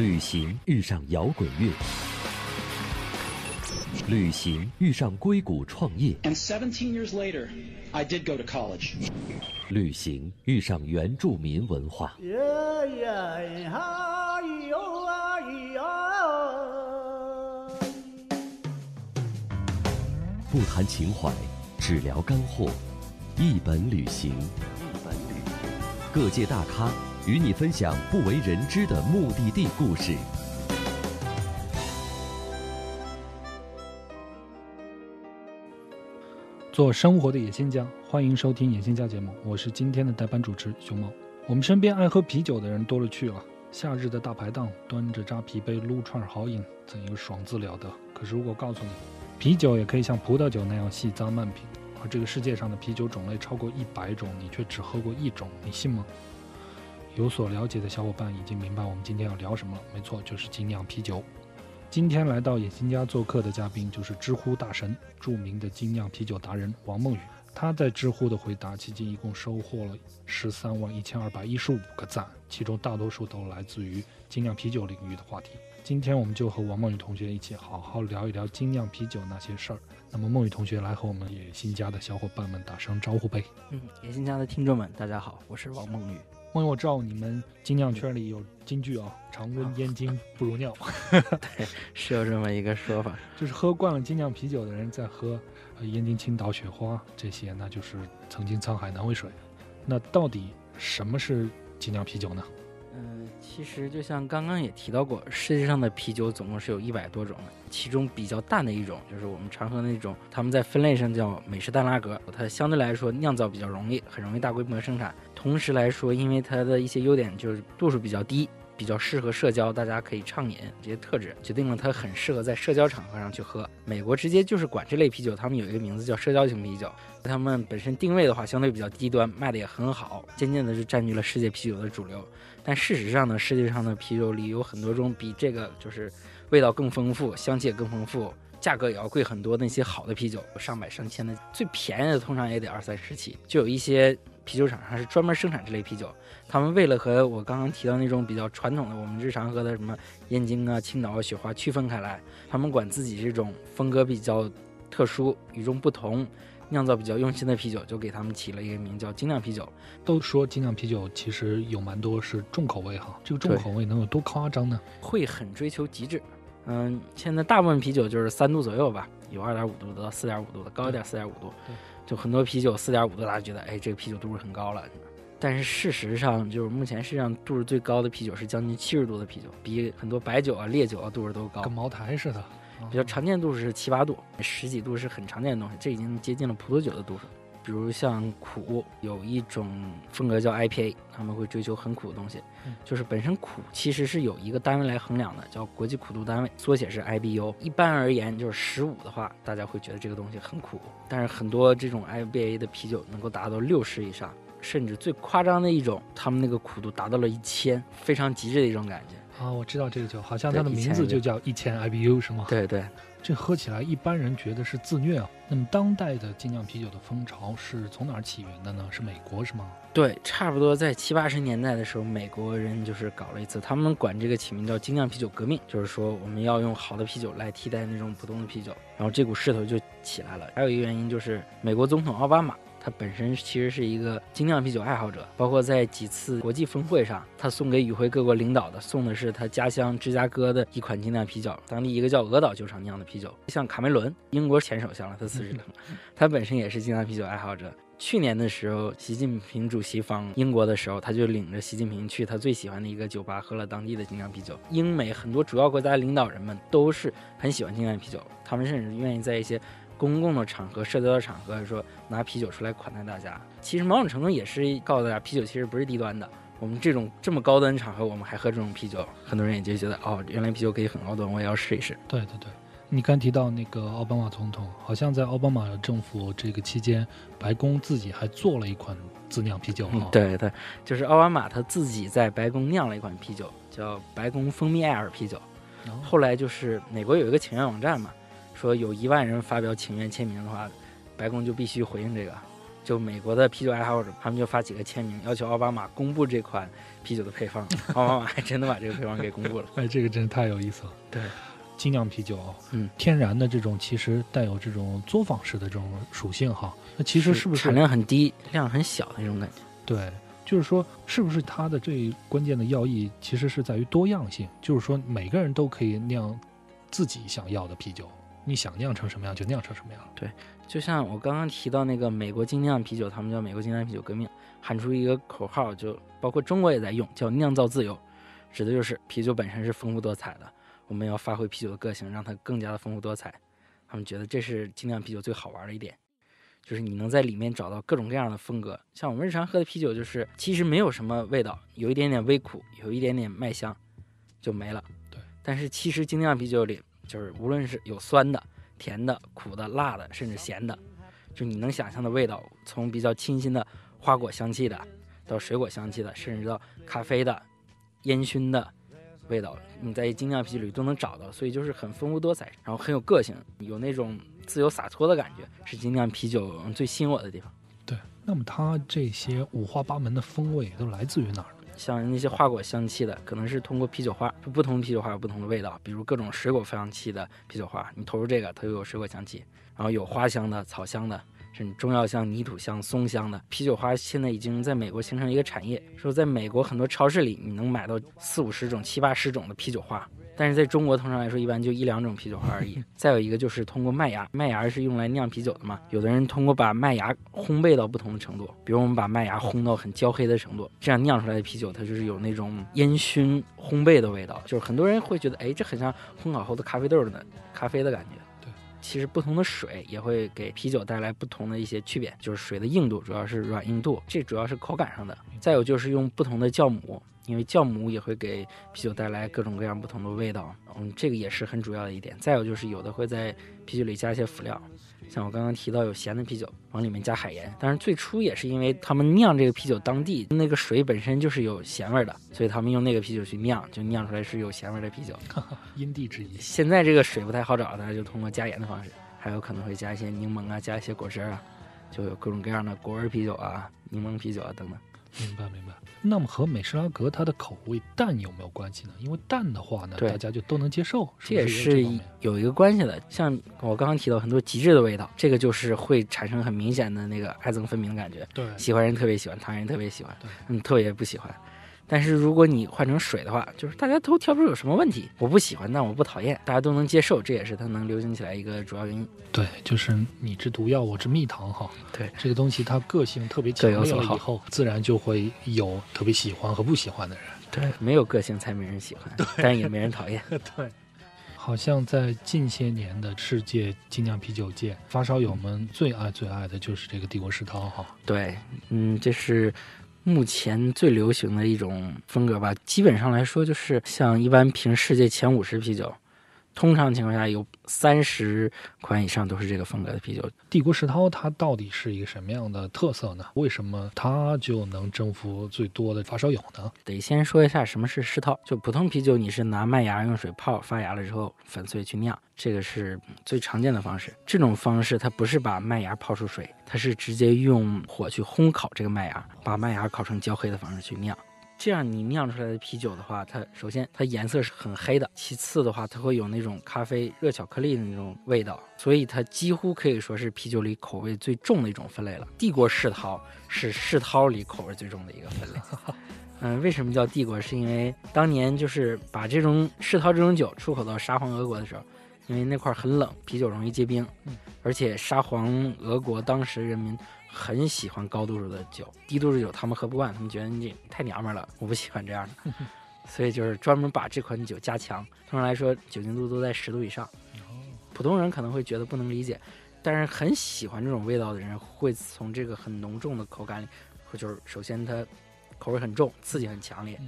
旅行遇上摇滚乐，旅行遇上硅谷创业，And 17 years later, I did go to college. 旅行遇上原住民文化。不谈情怀，只聊干货，一本旅行一本旅行。各界大咖与你分享不为人知的目的地故事。做生活的野心家，欢迎收听野心家节目，我是今天的代班主持熊猫。我们身边爱喝啤酒的人多了去了，夏日的大排档，端着扎啤杯撸串好饮，怎一个爽字了得？可是如果告诉你，啤酒也可以像葡萄酒那样细咂慢品，而这个世界上的啤酒种类超过一百种，你却只喝过一种，你信吗？有所了解的小伙伴已经明白我们今天要聊什么了，没错，就是精酿啤酒。今天来到野心家做客的嘉宾就是知乎大神、著名的精酿啤酒达人王梦雨。他在知乎的回答迄今一共收获了十三万一千二百一十五个赞，其中大多数都来自于精酿啤酒领域的话题。今天我们就和王梦雨同学一起好好聊一聊精酿啤酒那些事儿。那么梦雨同学来和我们野心家的小伙伴们打声招呼呗。嗯，野心家的听众们，大家好，我是王梦雨。梦雨，我知道你们精酿圈里有金句啊，常温燕京 不如尿。对是有这么一个说法。就是喝惯了精酿啤酒的人在喝呃燕京青岛雪花这些，那就是曾经沧海难为水。那到底什么是精酿啤酒呢？嗯、其实就像刚刚也提到过，世界上的啤酒总共是有一百多种的，其中比较淡的一种就是我们常喝的那种，他们在分类上叫美式淡拉格，它相对来说酿造比较容易，很容易大规模生产。同时来说，因为它的一些优点就是度数比较低。比较适合社交，大家可以畅饮这些特质，决定了它很适合在社交场合上去喝。美国直接就是管这类啤酒，他们有一个名字叫社交型啤酒。他们本身定位的话，相对比较低端，卖的也很好，渐渐的就占据了世界啤酒的主流。但事实上呢，世界上的啤酒里有很多种比这个就是味道更丰富，香气也更丰富，价格也要贵很多那些好的啤酒，上百上千的，最便宜的通常也得二三十起。就有一些啤酒厂商是专门生产这类啤酒，他们为了和我刚刚提到那种比较传统的我们日常喝的什么燕京啊、青岛啊、雪花区分开来，他们管自己这种风格比较特殊、与众不同。酿造比较用心的啤酒，就给他们起了一个名叫精酿啤酒。都说精酿啤酒其实有蛮多是重口味哈，这个重口味能有多夸张呢？会很追求极致。嗯，现在大部分啤酒就是三度左右吧，有二点五度的到四点五度的，高一点四点五度对。就很多啤酒四点五度，大家觉得哎，这个啤酒度数很高了。但是事实上，就是目前世界上度数最高的啤酒是将近七十度的啤酒，比很多白酒啊、烈酒啊度数都高跟。茅台似的。比较常见度是七八度，十几度是很常见的东西，这已经接近了葡萄酒的度数。比如像苦，有一种风格叫 IPA，他们会追求很苦的东西，嗯就是本身苦其实是有一个单位来衡量的，叫国际苦度单位，缩写是 IBU。一般而言，就是十五的话，大家会觉得这个东西很苦，但是很多这种 IBA 的啤酒能够达到六十以上，甚至最夸张的一种，他们那个苦度达到了一千，非常极致的一种感觉。啊，我知道这个酒，好像它的名字1000就叫一千 IBU 是吗？对对，这喝起来一般人觉得是自虐啊。那么当代的精酿啤酒的风潮是从哪儿起源的呢？是美国是吗？对，差不多在七八十年代的时候，美国人就是搞了一次，他们管这个起名叫精酿啤酒革命，就是说我们要用好的啤酒来替代那种普通的啤酒，然后这股势头就起来了。还有一个原因就是美国总统奥巴马。他本身其实是一个精酿啤酒爱好者，包括在几次国际峰会上，他送给与会各国领导的送的是他家乡芝加哥的一款精酿啤酒，当地一个叫鹅岛酒厂酿的啤酒。像卡梅伦，英国前首相了，他辞职了，他本身也是精酿啤酒爱好者。去年的时候，习近平主席访英国的时候，他就领着习近平去他最喜欢的一个酒吧，喝了当地的精酿啤酒。英美很多主要国家领导人们都是很喜欢精酿啤酒，他们甚至愿意在一些公共的场合、社交的场合说拿啤酒出来款待大家。其实某种程度也是告诉大家，啤酒其实不是低端的。我们这种这么高端场合，我们还喝这种啤酒，很多人也就觉得哦，原来啤酒可以很高端，我也要试一试。对对对，你刚提到那个奥巴马总统，好像在奥巴马政府这个期间，白宫自己还做了一款自酿啤酒哈、嗯，对对，就是奥巴马他自己在白宫酿了一款啤酒，叫白宫蜂蜜艾尔啤酒。后后来就是美国有一个请愿网站嘛，说有一万人发表请愿签名的话，白宫就必须回应这个。就美国的啤酒爱好者，他们就发几个签名，要求奥巴马公布这款啤酒的配方。奥巴马还真的把这个配方给公布了。哎，这个真是太有意思了。对，精酿啤酒，嗯，天然的这种其实带有这种作坊式的这种属性哈。那其实是不是产量很低，量很小的那种感觉？对，就是说，是不是它的最关键的要义其实是在于多样性？就是说，每个人都可以酿自己想要的啤酒，你想酿成什么样就酿成什么样。对，就像我刚刚提到那个美国精酿啤酒，他们叫美国精酿啤酒革命，喊出一个口号，就包括中国也在用，叫酿造自由，指的就是啤酒本身是丰富多彩的，我们要发挥啤酒的个性，让它更加的丰富多彩。他们觉得这是精酿啤酒最好玩的一点。就是你能在里面找到各种各样的风格，像我们日常喝的啤酒，就是其实没有什么味道，有一点点微苦，有一点点麦香，就没了。对。但是其实精酿啤酒里，就是无论是有酸的、甜的、苦的、辣的，甚至咸的，就你能想象的味道，从比较清新的花果香气的，到水果香气的，甚至到咖啡的、烟熏的味道，你在精酿啤酒里都能找到。所以就是很丰富多彩，然后很有个性，有那种。自由洒脱的感觉是精酿啤酒最吸引我的地方。对，那么它这些五花八门的风味都来自于哪儿？像那些花果香气的，可能是通过啤酒花，不同啤酒花有不同的味道。比如各种水果香气的啤酒花，你投入这个，它就有水果香气；然后有花香的、草香的，甚至中药香、泥土香、松香的啤酒花。现在已经在美国形成一个产业，说在美国很多超市里，你能买到四五十种、七八十种的啤酒花。但是在中国，通常来说，一般就一两种啤酒花而已。再有一个就是通过麦芽，麦芽是用来酿啤酒的嘛。有的人通过把麦芽烘焙到不同的程度，比如我们把麦芽烘到很焦黑的程度，这样酿出来的啤酒，它就是有那种烟熏烘焙的味道。就是很多人会觉得，哎，这很像烘烤后的咖啡豆的咖啡的感觉。对，其实不同的水也会给啤酒带来不同的一些区别，就是水的硬度，主要是软硬度，这主要是口感上的。再有就是用不同的酵母。因为酵母也会给啤酒带来各种各样不同的味道，嗯，这个也是很主要的一点。再有就是有的会在啤酒里加一些辅料，像我刚刚提到有咸的啤酒往里面加海盐，但是最初也是因为他们酿这个啤酒当地那个水本身就是有咸味的，所以他们用那个啤酒去酿，就酿出来是有咸味的啤酒。因地制宜。现在这个水不太好找，大家就通过加盐的方式，还有可能会加一些柠檬啊，加一些果汁啊，就有各种各样的果味啤酒啊、柠檬啤酒啊等等。明白明白。那么和美式拉格它的口味淡有没有关系呢？因为淡的话呢，大家就都能接受。这也是有一个关系的。像我刚刚提到很多极致的味道，这个就是会产生很明显的那个爱憎分明的感觉。对，喜欢人特别喜欢，讨厌人特别喜欢，对，嗯，特别不喜欢。但是如果你换成水的话，就是大家都挑不出有什么问题。我不喜欢，但我不讨厌，大家都能接受，这也是它能流行起来一个主要原因。对，就是你之毒药，我之蜜糖哈。对，这个东西它个性特别强烈了以后，自然就会有特别喜欢和不喜欢的人。对，没有个性才没人喜欢，但也没人讨厌。对，好像在近些年的世界精酿啤酒界，发烧友们最爱最爱的就是这个帝国世涛哈。对，嗯，这是。目前最流行的一种风格吧，基本上来说就是像一般评世界前五十啤酒。通常情况下，有三十款以上都是这个风格的啤酒。帝国世涛它到底是一个什么样的特色呢？为什么它就能征服最多的发烧友呢？得先说一下什么是世涛。就普通啤酒，你是拿麦芽用水泡发芽了之后粉碎去酿，这个是最常见的方式。这种方式它不是把麦芽泡出水，它是直接用火去烘烤这个麦芽，把麦芽烤成焦黑的方式去酿。这样你酿出来的啤酒的话，它首先它颜色是很黑的，其次的话它会有那种咖啡热巧克力的那种味道，所以它几乎可以说是啤酒里口味最重的一种分类了。帝国世涛是世涛里口味最重的一个分类。嗯，为什么叫帝国？是因为当年就是把这种世涛这种酒出口到沙皇俄国的时候，因为那块很冷，啤酒容易结冰，而且沙皇俄国当时人民。很喜欢高度数的酒，低度数酒他们喝不惯，他们觉得你太娘们了，我不喜欢这样的，所以就是专门把这款酒加强。通常来说，酒精度都在十度以上。普通人可能会觉得不能理解，但是很喜欢这种味道的人会从这个很浓重的口感里，就是首先它口味很重，刺激很强烈，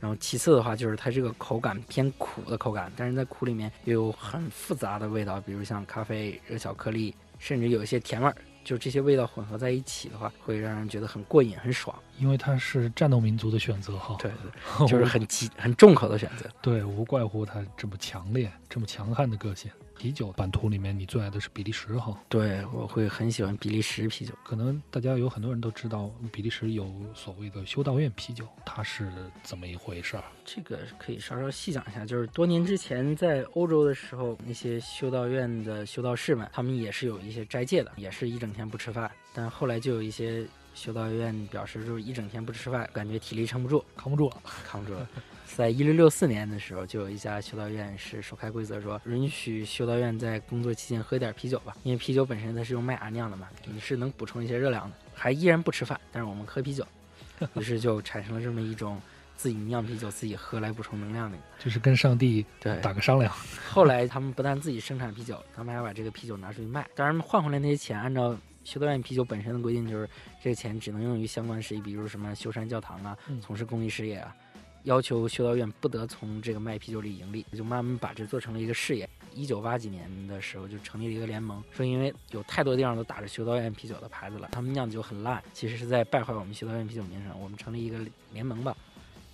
然后其次的话就是它这个口感偏苦的口感，但是在苦里面又有很复杂的味道，比如像咖啡、热巧克力，甚至有一些甜味儿。就这些味道混合在一起的话，会让人觉得很过瘾、很爽。因为它是战斗民族的选择哈。对对，就是很极很重口的选择。对，无怪乎它这么强烈、这么强悍的个性。啤酒版图里面，你最爱的是比利时哈。对，我会很喜欢比利时啤酒。可能大家有很多人都知道，比利时有所谓的修道院啤酒，它是怎么一回事儿？这个可以稍稍细讲一下，就是多年之前在欧洲的时候，那些修道院的修道士们，他们也是有一些斋戒的，也是一整天不吃饭。但后来就有一些修道院表示，就是一整天不吃饭，感觉体力撑不住，扛不住了。扛不住了。在一六六四年的时候，就有一家修道院是首开规则说，允许修道院在工作期间喝一点啤酒吧，因为啤酒本身它是用麦芽酿的嘛，你是能补充一些热量的，还依然不吃饭，但是我们喝啤酒，于是就产生了这么一种自己酿啤酒自己喝来补充能量的。就是跟上帝对，打个商量。后来他们不但自己生产啤酒，他们还把这个啤酒拿出去卖。当然换回来那些钱，按照修道院啤酒本身的规定，就是这个钱只能用于相关事宜，比如什么修缮教堂啊，嗯从事公益事业啊。要求修道院不得从这个卖啤酒里盈利，就慢慢把这做成了一个事业。一九八几年的时候，就成立了一个联盟，说因为有太多地方都打着修道院啤酒的牌子了，他们酿酒很烂，其实是在败坏我们修道院啤酒名声。我们成立一个联盟吧，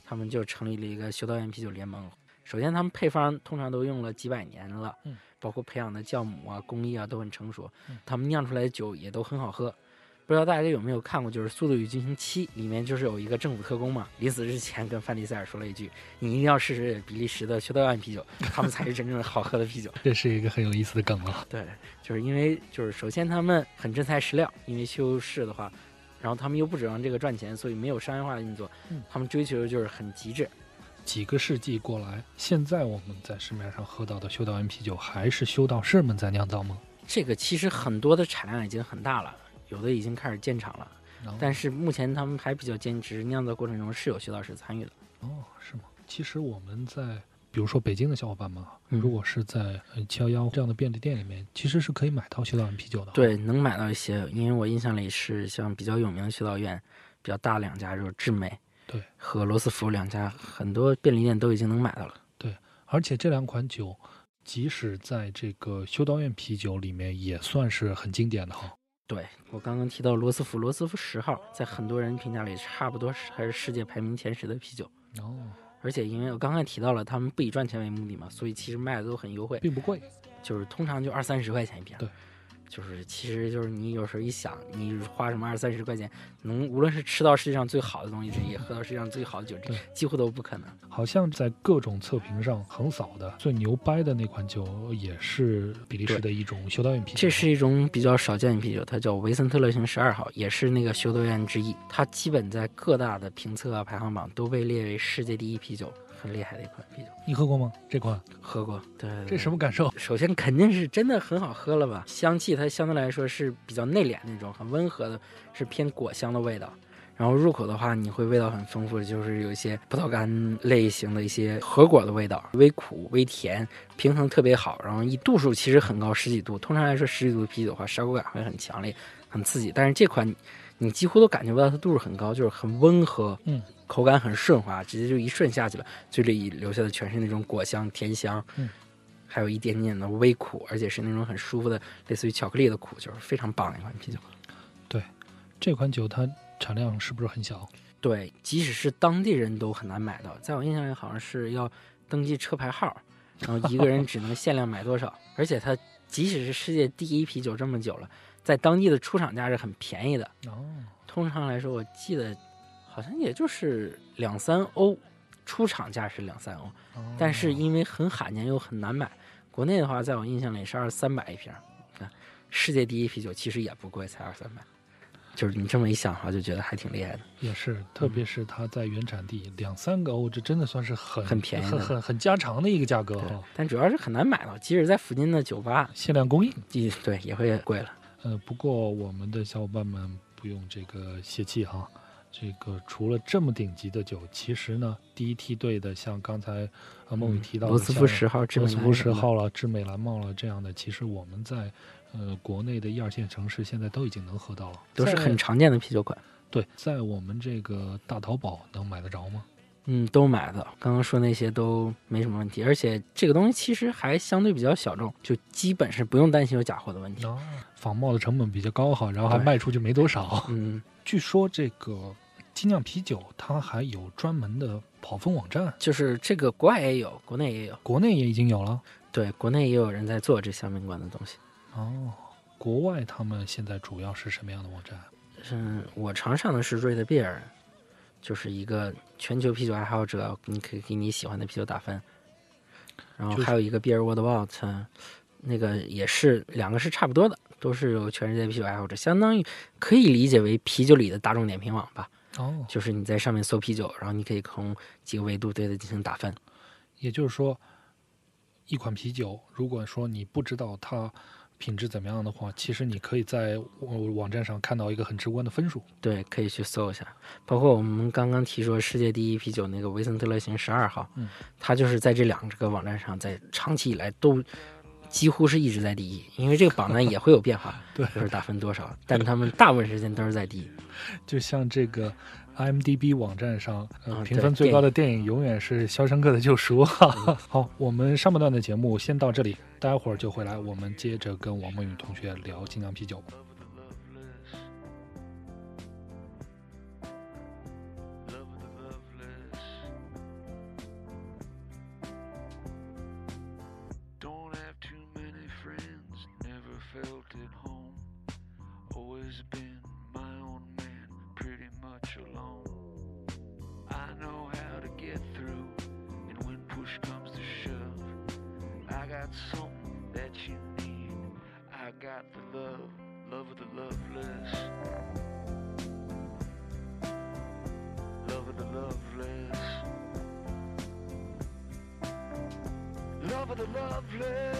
他们就成立了一个修道院啤酒联盟。首先，他们配方通常都用了几百年了，嗯包括培养的酵母啊、工艺啊都很成熟嗯，他们酿出来的酒也都很好喝。不知道大家有没有看过，就是《速度与激情七》里面就是有一个政府特工嘛，临死之前跟范迪塞尔说了一句：“你一定要试试比利时的修道院啤酒，他们才是真正的好喝的啤酒。”这是一个很有意思的梗啊。对，就是因为就是首先他们很真材实料，因为修士的话，然后他们又不指望这个赚钱，所以没有商业化的运作嗯，他们追求的就是很极致。几个世纪过来，现在我们在市面上喝到的修道院啤酒，还是修道士们在酿造吗？这个其实很多的产量已经很大了，有的已经开始建厂了，但是目前他们还比较坚持，酿造过程中是有修道士参与的。哦，是吗？其实我们在，比如说北京的小伙伴们如果是在呃七幺幺这样的便利店里面，其实是可以买到修道院啤酒的。，对，能买到一些，因为我印象里是像比较有名的修道院，比较大两家就是智美，对，和罗斯福两家，很多便利店都已经能买到了。对而且这两款酒，即使在这个修道院啤酒里面，也算是很经典的哈。对我刚刚提到罗斯福，罗斯福十号在很多人评价里差不多是还是世界排名前十的啤酒。哦，而且因为我刚才提到了，他们不以赚钱为目的嘛，所以其实卖的都很优惠，并不贵。就是通常就二三十块钱一瓶。对，就是其实就是你有时候一想，你花什么二三十块钱，能无论是吃到世界上最好的东西之一，喝到世界上最好的酒之一，几乎都不可能。好像在各种测评上横扫的最牛掰的那款酒，也是比利时的一种修道院啤酒。这是一种比较少见的啤酒，它叫维森特勒型十二号，也是那个修道院之一。它基本在各大的评测啊排行榜都被列为世界第一啤酒，很厉害的一款啤酒。你喝过吗？这款喝过，对对对这什么感受？首先肯定是真的很好喝了吧，香气它相对来说是比较内敛那种，很温和的，是偏果香的味道。然后入口的话，你会味道很丰富，就是有一些葡萄干类型的一些核果的味道，微苦微甜，平衡特别好。然后一度数其实很高，十几度。通常来说，十几度的啤酒的话，烧口感会很强烈，很刺激。但是这款你几乎都感觉不到它度数很高，就是很温和，嗯，口感很顺滑，直接就一顺下去了，嘴里留下的全是那种果香、甜香，嗯，还有一点点的微苦，而且是那种很舒服的，类似于巧克力的苦，就是非常棒的一款啤酒。对这款酒它产量是不是很小？对，即使是当地人都很难买到，在我印象里好像是要登记车牌号，然后一个人只能限量买多少，而且它即使是世界第一啤酒这么久了，在当地的出厂价是很便宜的，哦，通常来说我记得好像也就是两三欧，出厂价是两三欧，哦但是因为很罕见又很难买，国内的话在我印象里是二三百一瓶，看世界第一啤酒其实也不贵，才二三百。就是你这么一想的话，就觉得还挺厉害的。也是，特别是它在原产地两三个欧，这真的算是很很便宜的很很很家常的一个价格哈。，但主要是很难买到，即使在附近的酒吧，限量供应。也对也会贵了。呃，不过我们的小伙伴们不用这个泄气哈。这个除了这么顶级的酒，其实呢，第一梯队的像刚才呃梦雨提到的嗯罗斯福十号、智罗斯福十号了、智美蓝帽了这样的，其实我们在呃国内的一二线城市现在都已经能喝到了，都是很常见的啤酒款。对，在我们这个大淘宝能买得着吗？嗯，都买的。刚刚说那些都没什么问题，而且这个东西其实还相对比较小众，就基本是不用担心有假货的问题。啊，仿冒的成本比较高哈，然后还卖出去没多少。嗯，据说这个精酿啤酒它还有专门的跑分网站，就是这个国外也有，国内也有。国内也已经有了。对，国内也有人在做这相关的东西。哦，国外他们现在主要是什么样的网站？嗯，我常上的是 Rate Beer，就是一个全球啤酒爱好者，你可以给你喜欢的啤酒打分。然后还有一个 Beer World Vault，那个也是两个是差不多的，都是有全世界啤酒爱好者，相当于可以理解为啤酒里的大众点评网吧。哦，就是你在上面搜啤酒，然后你可以从几个维度对它进行打分。也就是说，一款啤酒，如果说你不知道它品质怎么样的话，其实你可以在网网站上看到一个很直观的分数。对，可以去搜一下。包括我们刚刚提说世界第一啤酒那个维森特勒型十二号，嗯，它就是在这两个网站上，在长期以来都几乎是一直在第一，因为这个榜单也会有变化，对就是打分多少，但他们大部分时间都是在第一。就像这个 IMDB 网站上，呃，啊评分最高的电影永远是《肖申克的救赎》。好，我们上半段的节目先到这里，待会儿就回来，我们接着跟王梦雨同学聊精酿啤酒。Always been my own man, pretty much alone. I know how to get through, and when push comes to shove, I got something that you need. I got the love, love of the loveless. Love of the loveless. Love of the loveless.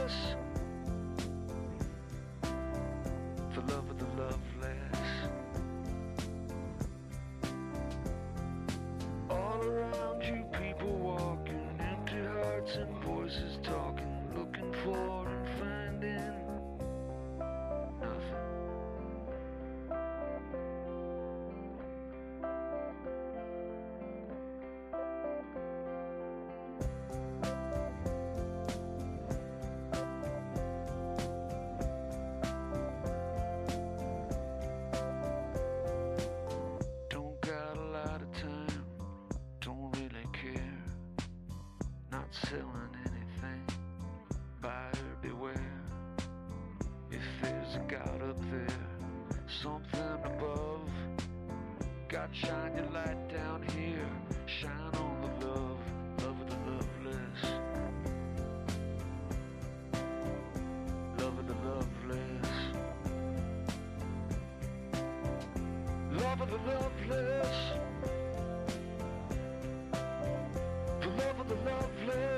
selling anything. Buyer beware. If there's a God up there, something above. God, shine your light down here. Shine on the love, love of the loveless. Love of the loveless. Love of the loveless. The love of the loveless.